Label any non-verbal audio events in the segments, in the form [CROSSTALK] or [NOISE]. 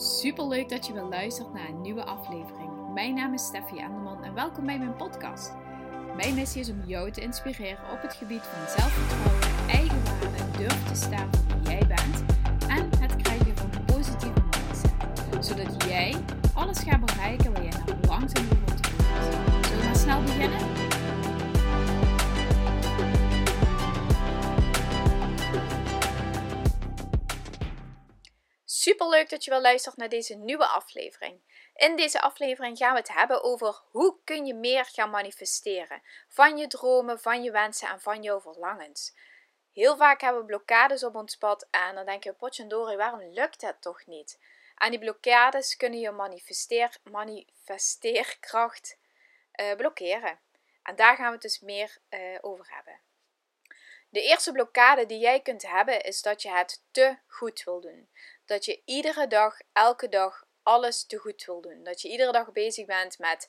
Super leuk dat je weer luistert naar een nieuwe aflevering. Mijn naam is Steffi Enderman en welkom bij mijn podcast. Mijn missie is om jou te inspireren op het gebied van zelfvertrouwen, eigenwaarde, durf te staan voor wie jij bent en het krijgen van positieve mindset. Zodat jij alles gaat bereiken waar jij naar langzaam wilt. Zullen we snel beginnen? Super leuk dat je wel luistert naar deze nieuwe aflevering. In deze aflevering gaan we het hebben over hoe kun je meer gaan manifesteren van je dromen, van je wensen en van jouw verlangens. Heel vaak hebben we blokkades op ons pad en dan denk je, potjandori, waarom lukt het toch niet? En die blokkades kunnen je manifesteer, manifesteerkracht uh, blokkeren. En daar gaan we het dus meer uh, over hebben. De eerste blokkade die jij kunt hebben is dat je het te goed wil doen dat je iedere dag, elke dag alles te goed wil doen. Dat je iedere dag bezig bent met.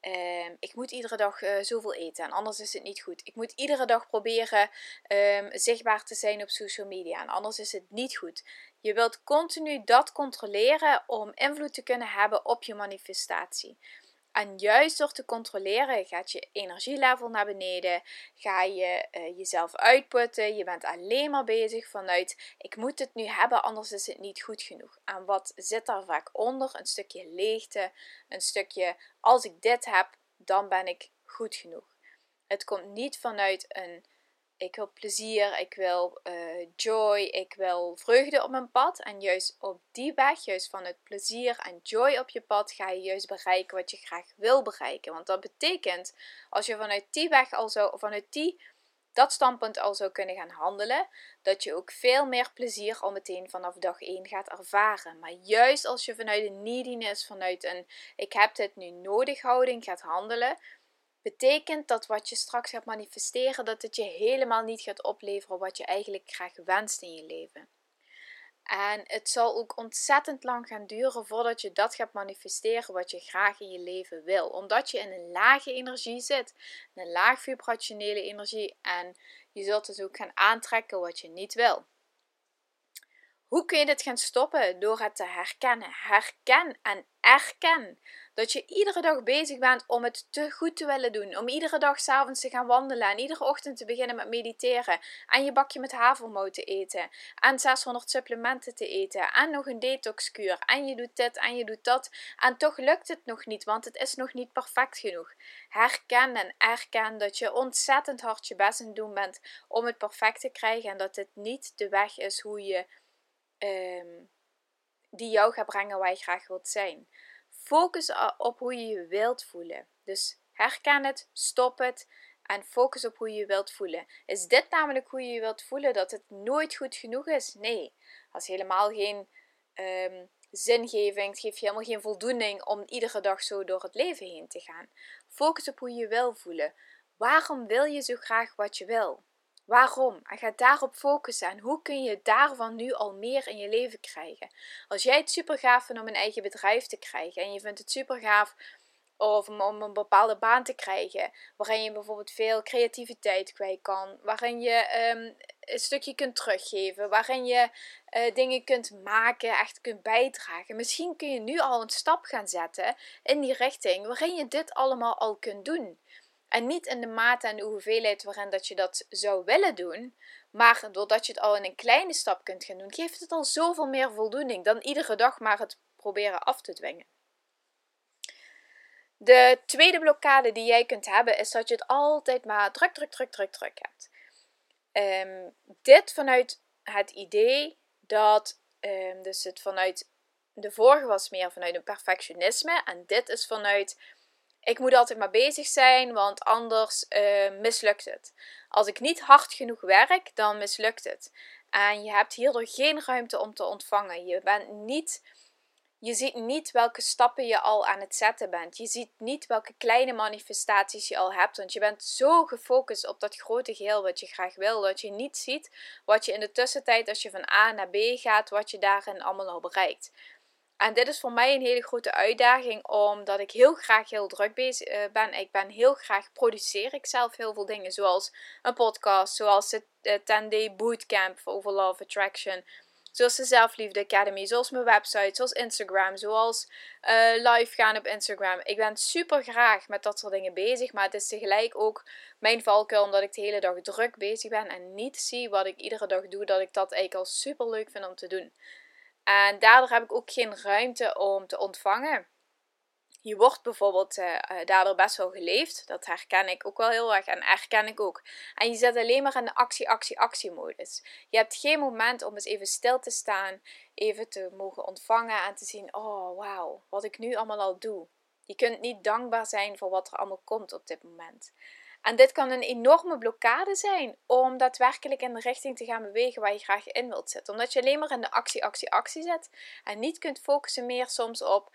Ehm, ik moet iedere dag uh, zoveel eten en anders is het niet goed. Ik moet iedere dag proberen um, zichtbaar te zijn op social media anders is het niet goed. Je wilt continu dat controleren om invloed te kunnen hebben op je manifestatie. En juist door te controleren gaat je energielevel naar beneden, ga je uh, jezelf uitputten. Je bent alleen maar bezig vanuit ik moet het nu hebben, anders is het niet goed genoeg. En wat zit daar vaak onder? Een stukje leegte, een stukje als ik dit heb, dan ben ik goed genoeg. Het komt niet vanuit een ik wil plezier, ik wil uh, joy, ik wil vreugde op mijn pad. En juist op die weg, juist van het plezier en joy op je pad, ga je juist bereiken wat je graag wil bereiken. Want dat betekent, als je vanuit die weg al zo, vanuit die, dat standpunt al zou kunnen gaan handelen, dat je ook veel meer plezier al meteen vanaf dag 1 gaat ervaren. Maar juist als je vanuit een neediness, vanuit een ik heb dit nu nodig houding gaat handelen, betekent dat wat je straks gaat manifesteren, dat het je helemaal niet gaat opleveren wat je eigenlijk graag wenst in je leven. En het zal ook ontzettend lang gaan duren voordat je dat gaat manifesteren wat je graag in je leven wil. Omdat je in een lage energie zit, een laag vibrationele energie. En je zult dus ook gaan aantrekken wat je niet wil. Hoe kun je dit gaan stoppen? Door het te herkennen. Herken en erken dat je iedere dag bezig bent om het te goed te willen doen. Om iedere dag s'avonds te gaan wandelen. En iedere ochtend te beginnen met mediteren. En je bakje met havermout te eten. En 600 supplementen te eten. En nog een detoxkuur. En je doet dit en je doet dat. En toch lukt het nog niet, want het is nog niet perfect genoeg. Herken en erken dat je ontzettend hard je best aan het doen bent om het perfect te krijgen. En dat het niet de weg is hoe je Ehm, die jou gaat brengen waar je graag wilt zijn. Focus op hoe je je wilt voelen. Dus herken het, stop het en focus op hoe je je wilt voelen. Is dit namelijk hoe je je wilt voelen dat het nooit goed genoeg is? Nee, dat is helemaal geen um, zingeving. Het geeft je helemaal geen voldoening om iedere dag zo door het leven heen te gaan. Focus op hoe je je wil voelen. Waarom wil je zo graag wat je wil? Waarom? En ga daarop focussen. En hoe kun je daarvan nu al meer in je leven krijgen? Als jij het super gaaf vindt om een eigen bedrijf te krijgen en je vindt het super gaaf of om, een bepaalde baan te krijgen, waarin je bijvoorbeeld veel creativiteit kwijt kan, waarin je um, een stukje kunt teruggeven, waarin je uh, dingen kunt maken, echt kunt bijdragen. Misschien kun je nu al een stap gaan zetten in die richting waarin je dit allemaal al kunt doen. En niet in de mate en de hoeveelheid waarin dat je dat zou willen doen. Maar doordat je het al in een kleine stap kunt gaan doen, geeft het al zoveel meer voldoening dan iedere dag maar het proberen af te dwingen. De tweede blokkade die jij kunt hebben is dat je het altijd maar druk, druk, druk, druk, druk hebt. Um, dit vanuit het idee dat, um, dus het vanuit, de vorige was meer vanuit een perfectionisme en dit is vanuit ik moet altijd maar bezig zijn, want anders uh, mislukt het. Als ik niet hard genoeg werk, dan mislukt het. En je hebt hierdoor geen ruimte om te ontvangen. Je bent niet. Je ziet niet welke stappen je al aan het zetten bent. Je ziet niet welke kleine manifestaties je al hebt. Want je bent zo gefocust op dat grote geheel wat je graag wil. Dat je niet ziet wat je in de tussentijd, als je van A naar B gaat, wat je daarin allemaal al bereikt. En dit is voor mij een hele grote uitdaging, omdat ik heel graag heel druk bezig eh, ben. Ik ben heel graag, produceer ik zelf heel veel dingen, zoals een podcast, zoals het 10-day bootcamp over Love Attraction, Zoals de Zelfliefde Academy, zoals mijn website, zoals Instagram, zoals uh, live gaan op Instagram. Ik ben super graag met dat soort dingen bezig, maar het is tegelijk ook mijn valkuil omdat ik de hele dag druk bezig ben en niet zie wat ik iedere dag doe, dat ik dat eigenlijk al super leuk vind om te doen. En daardoor heb ik ook geen ruimte om te ontvangen je wordt bijvoorbeeld uh, daardoor best wel geleefd. Dat herken ik ook wel heel erg en herken ik ook. En je zit alleen maar in de actie, actie, actie modus. Je hebt geen moment om eens even stil te staan, even te mogen ontvangen en te zien: oh wauw, wat ik nu allemaal al doe. Je kunt niet dankbaar zijn voor wat er allemaal komt op dit moment. En dit kan een enorme blokkade zijn om daadwerkelijk in de richting te gaan bewegen waar je graag in wilt zitten. Omdat je alleen maar in de actie, actie, actie zit en niet kunt focussen meer soms op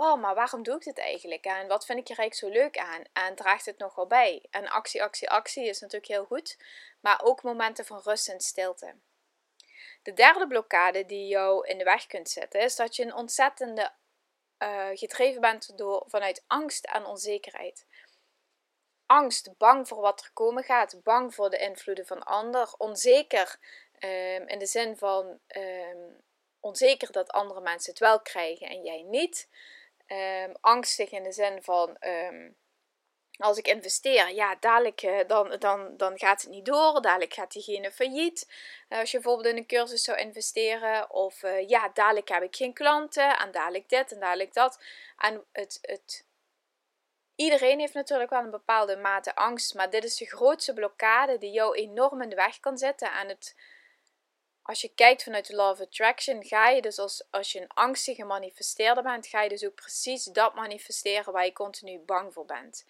oh, maar waarom doe ik dit eigenlijk? En wat vind ik er eigenlijk zo leuk aan? En draagt het nog wel bij? En actie, actie, actie is natuurlijk heel goed, maar ook momenten van rust en stilte. De derde blokkade die jou in de weg kunt zetten, is dat je een ontzettende uh, gedreven bent door, vanuit angst en onzekerheid. Angst, bang voor wat er komen gaat, bang voor de invloeden van ander, onzeker um, in de zin van um, onzeker dat andere mensen het wel krijgen en jij niet um, angstig in de zin van. Als ik investeer, ja, dadelijk uh, dan, dan, dan gaat het niet door. Dadelijk gaat diegene failliet. Uh, als je bijvoorbeeld in een cursus zou investeren. Of uh, ja, dadelijk heb ik geen klanten. En dadelijk dit en dadelijk dat. En het, het, iedereen heeft natuurlijk wel een bepaalde mate angst. Maar dit is de grootste blokkade die jou enorm in de weg kan zetten. En het als je kijkt vanuit de Law of Attraction, ga je dus als, als je een angstige manifesteerder bent, ga je dus ook precies dat manifesteren waar je continu bang voor bent.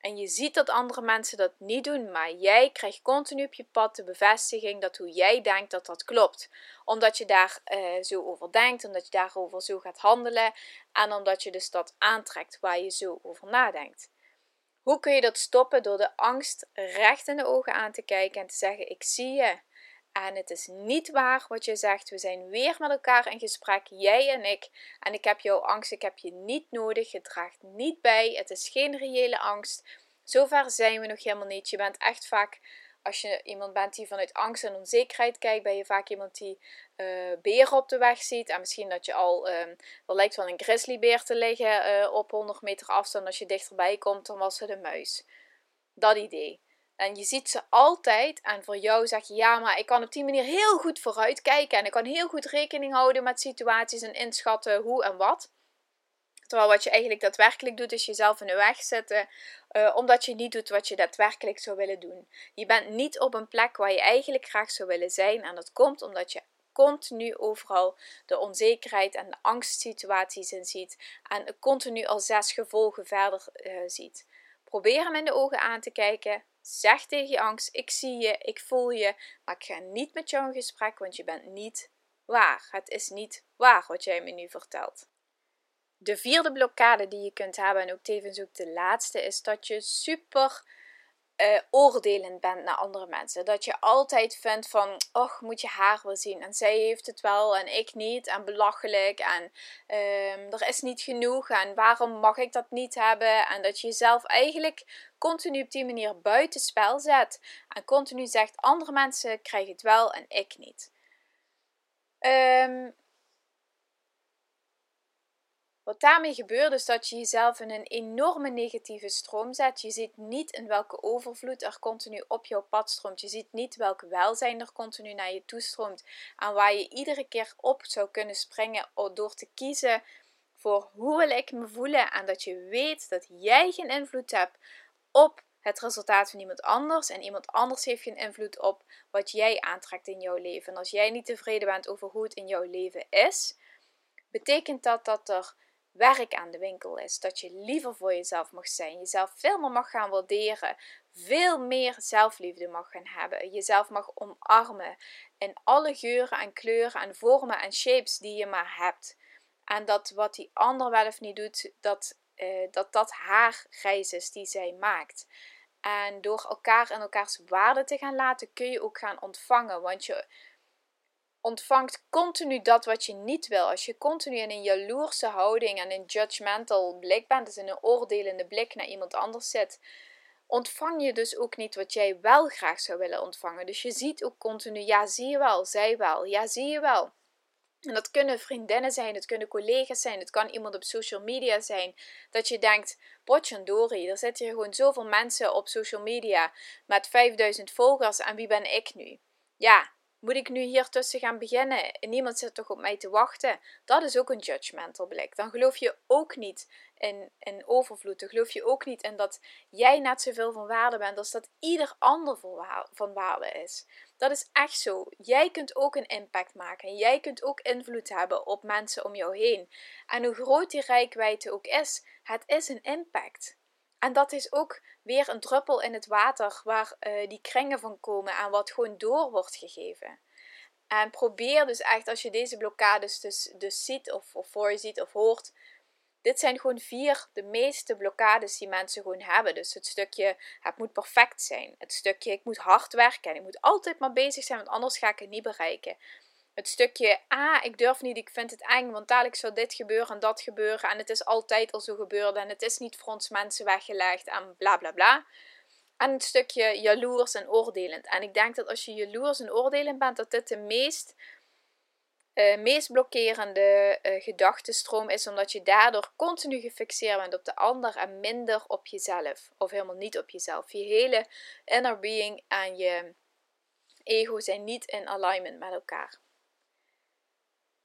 En je ziet dat andere mensen dat niet doen, maar jij krijgt continu op je pad de bevestiging dat hoe jij denkt dat dat klopt. Omdat je daar uh, zo over denkt, omdat je daarover zo gaat handelen en omdat je dus dat aantrekt waar je zo over nadenkt. Hoe kun je dat stoppen door de angst recht in de ogen aan te kijken en te zeggen: Ik zie je, en het is niet waar wat je zegt. We zijn weer met elkaar in gesprek, jij en ik. En ik heb jouw angst, ik heb je niet nodig. Je draagt niet bij. Het is geen reële angst. Zover zijn we nog helemaal niet. Je bent echt vaak, als je iemand bent die vanuit angst en onzekerheid kijkt, ben je vaak iemand die uh, beren op de weg ziet. En misschien dat je al, uh, er lijkt wel een grizzlybeer te liggen uh, op 100 meter afstand. Als je dichterbij komt, dan was het een muis. Dat idee. En je ziet ze altijd. En voor jou zeg je ja, maar ik kan op die manier heel goed vooruit kijken. En ik kan heel goed rekening houden met situaties en inschatten hoe en wat. Terwijl wat je eigenlijk daadwerkelijk doet, is jezelf in de weg zetten. Uh, omdat je niet doet wat je daadwerkelijk zou willen doen. Je bent niet op een plek waar je eigenlijk graag zou willen zijn. En dat komt omdat je continu overal de onzekerheid en de angstsituaties in ziet. En continu al zes gevolgen verder uh, ziet. Probeer hem in de ogen aan te kijken. Zeg tegen je angst: Ik zie je, ik voel je, maar ik ga niet met jou in gesprek, want je bent niet waar. Het is niet waar wat jij me nu vertelt. De vierde blokkade die je kunt hebben, en ook tevens ook de laatste, is dat je super uh, oordelend bent naar andere mensen. Dat je altijd vindt van, och, moet je haar wel zien. En zij heeft het wel en ik niet. En belachelijk. En um, er is niet genoeg. En waarom mag ik dat niet hebben? En dat je jezelf eigenlijk continu op die manier buitenspel zet. En continu zegt, andere mensen krijgen het wel en ik niet. Um, wat daarmee gebeurt is dat je jezelf in een enorme negatieve stroom zet. Je ziet niet in welke overvloed er continu op jouw pad stroomt. Je ziet niet welk welzijn er continu naar je toestroomt. En waar je iedere keer op zou kunnen springen door te kiezen voor hoe wil ik me voelen. En dat je weet dat jij geen invloed hebt op het resultaat van iemand anders. En iemand anders heeft geen invloed op wat jij aantrekt in jouw leven. En als jij niet tevreden bent over hoe het in jouw leven is, betekent dat dat er werk aan de winkel is. Dat je liever voor jezelf mag zijn. Jezelf veel meer mag gaan waarderen. Veel meer zelfliefde mag gaan hebben. Jezelf mag omarmen. In alle geuren en kleuren en vormen en shapes die je maar hebt. En dat wat die ander wel of niet doet, dat uh, dat, dat haar reis is die zij maakt. En door elkaar in elkaars waarde te gaan laten, kun je ook gaan ontvangen. Want je ontvangt continu dat wat je niet wil. Als je continu in een jaloerse houding en een judgmental blik bent, dus in een oordelende blik naar iemand anders zit, ontvang je dus ook niet wat jij wel graag zou willen ontvangen. Dus je ziet ook continu, ja, zie je wel, zij wel, ja, zie je wel. En dat kunnen vriendinnen zijn, het kunnen collega's zijn, het kan iemand op social media zijn. Dat je denkt, potjandori, er zitten hier gewoon zoveel mensen op social media met 5000 volgers en wie ben ik nu? Ja, moet ik nu hier tussen gaan beginnen? En niemand zit toch op mij te wachten? Dat is ook een judgmental blik. Dan geloof je ook niet in, in overvloed. Dan geloof je ook niet in dat jij net zoveel van waarde bent als dat ieder ander van waarde is. Dat is echt zo. Jij kunt ook een impact maken. Jij kunt ook invloed hebben op mensen om jou heen. En hoe groot die rijkwijde ook is, het is een impact. En dat is ook weer een druppel in het water waar uh, die kringen van komen en wat gewoon door wordt gegeven. En probeer dus echt, als je deze blokkades dus, dus ziet of, of voor je ziet of hoort, dit zijn gewoon vier de meeste blokkades die mensen gewoon hebben. Dus het stukje het moet perfect zijn. Het stukje ik moet hard werken en ik moet altijd maar bezig zijn, want anders ga ik het niet bereiken. Het stukje, ah, ik durf niet, ik vind het eng, want dadelijk zou dit gebeuren en dat gebeuren. En het is altijd al zo gebeurd en het is niet voor ons mensen weggelegd en bla bla bla. En het stukje jaloers en oordelend. En ik denk dat als je jaloers en oordelend bent, dat dit de meest, uh, meest blokkerende uh, gedachtenstroom is, omdat je daardoor continu gefixeerd bent op de ander en minder op jezelf. Of helemaal niet op jezelf. Je hele inner being en je ego zijn niet in alignment met elkaar.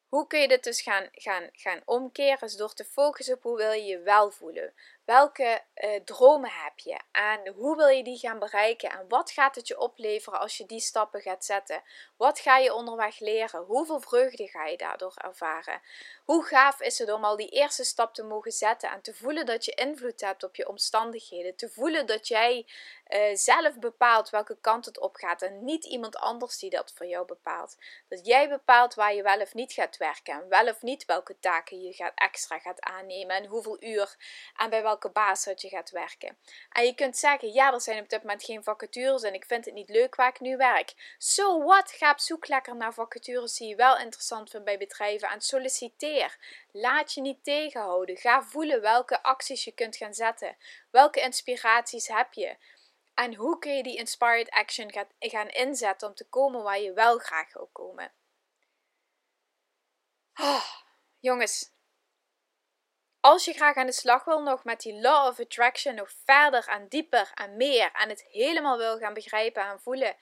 Hoe kun je dit dus gaan, gaan, gaan omkeren? Is door te focussen op hoe wil je je wel voelen. Welke uh, dromen heb je? En hoe wil je die gaan bereiken? En wat gaat het je opleveren als je die stappen gaat zetten? Wat ga je onderweg leren? Hoeveel vreugde ga je daardoor ervaren? Hoe gaaf is het om al die eerste stap te mogen zetten en te voelen dat je invloed hebt op je omstandigheden? Te voelen dat jij uh, zelf bepaalt welke kant het op gaat en niet iemand anders die dat voor jou bepaalt. Dat jij bepaalt waar je wel of niet gaat werken en wel of niet welke taken je gaat, extra gaat aannemen en hoeveel uur en bij welke welke baas dat je gaat werken. En je kunt zeggen, ja, er zijn op dit moment geen vacatures en ik vind het niet leuk waar ik nu werk. So what? Ga op zoek lekker naar vacatures die je wel interessant vindt bij bedrijven en solliciteer. Laat je niet tegenhouden. Ga voelen welke acties je kunt gaan zetten. Welke inspiraties heb je? En hoe kun je die inspired action gaan inzetten om te komen waar je wel graag wil komen? Oh, jongens, als je graag aan de slag wil nog met die Law of Attraction, nog verder en dieper en meer en het helemaal wil gaan begrijpen en voelen,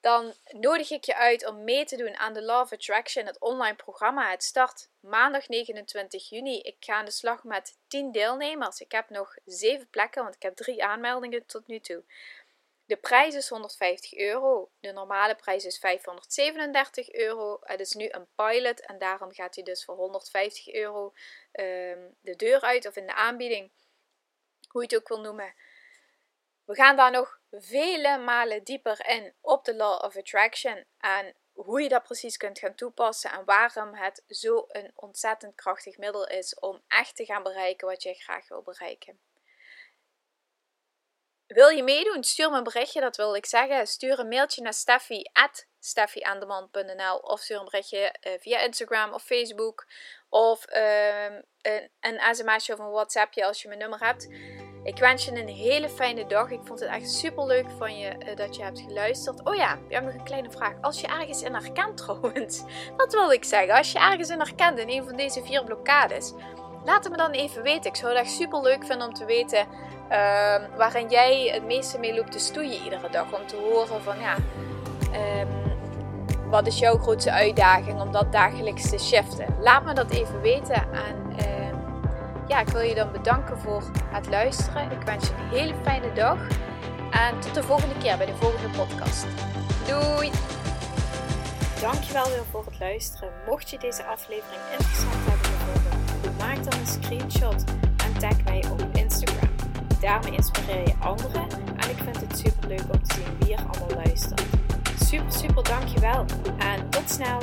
dan nodig ik je uit om mee te doen aan de Law of Attraction, het online programma. Het start maandag 29 juni. Ik ga aan de slag met 10 deelnemers. Ik heb nog 7 plekken, want ik heb 3 aanmeldingen tot nu toe. De prijs is 150 euro. De normale prijs is 537 euro. Het is nu een pilot en daarom gaat hij dus voor 150 euro um, de deur uit of in de aanbieding. Hoe je het ook wil noemen. We gaan daar nog vele malen dieper in op de Law of Attraction. En hoe je dat precies kunt gaan toepassen en waarom het zo een ontzettend krachtig middel is om echt te gaan bereiken wat je graag wil bereiken. Wil je meedoen? Stuur me een berichtje, dat wil ik zeggen. Stuur een mailtje naar steffi of stuur een berichtje uh, via Instagram of Facebook of uh, een, een sms'je of een whatsappje als je mijn nummer hebt. Ik wens je een hele fijne dag. Ik vond het echt super leuk van je uh, dat je hebt geluisterd. Oh ja, we hebben nog een kleine vraag. Als je ergens in herkent trouwens, [LAUGHS] dat wil ik zeggen. Als je ergens in herkent in een van deze vier blokkades, laat het me dan even weten. Ik zou het echt super leuk vinden om te weten Ehm, waarin jij het meeste mee loopt te stoeien iedere dag. Om te horen van ja, ehm, wat is jouw grootste uitdaging om dat dagelijks te shiften. Laat me dat even weten. En ehm, ja, ik wil je dan bedanken voor het luisteren. Ik wens je een hele fijne dag. En tot de volgende keer bij de volgende podcast. Doei! Dankjewel weer voor het luisteren. Mocht je deze aflevering interessant hebben gevonden, maak dan een screenshot en tag mij op Instagram. Daarmee inspireer je anderen en ik vind het super leuk om te zien wie er allemaal luistert. Super, super dankjewel en tot snel!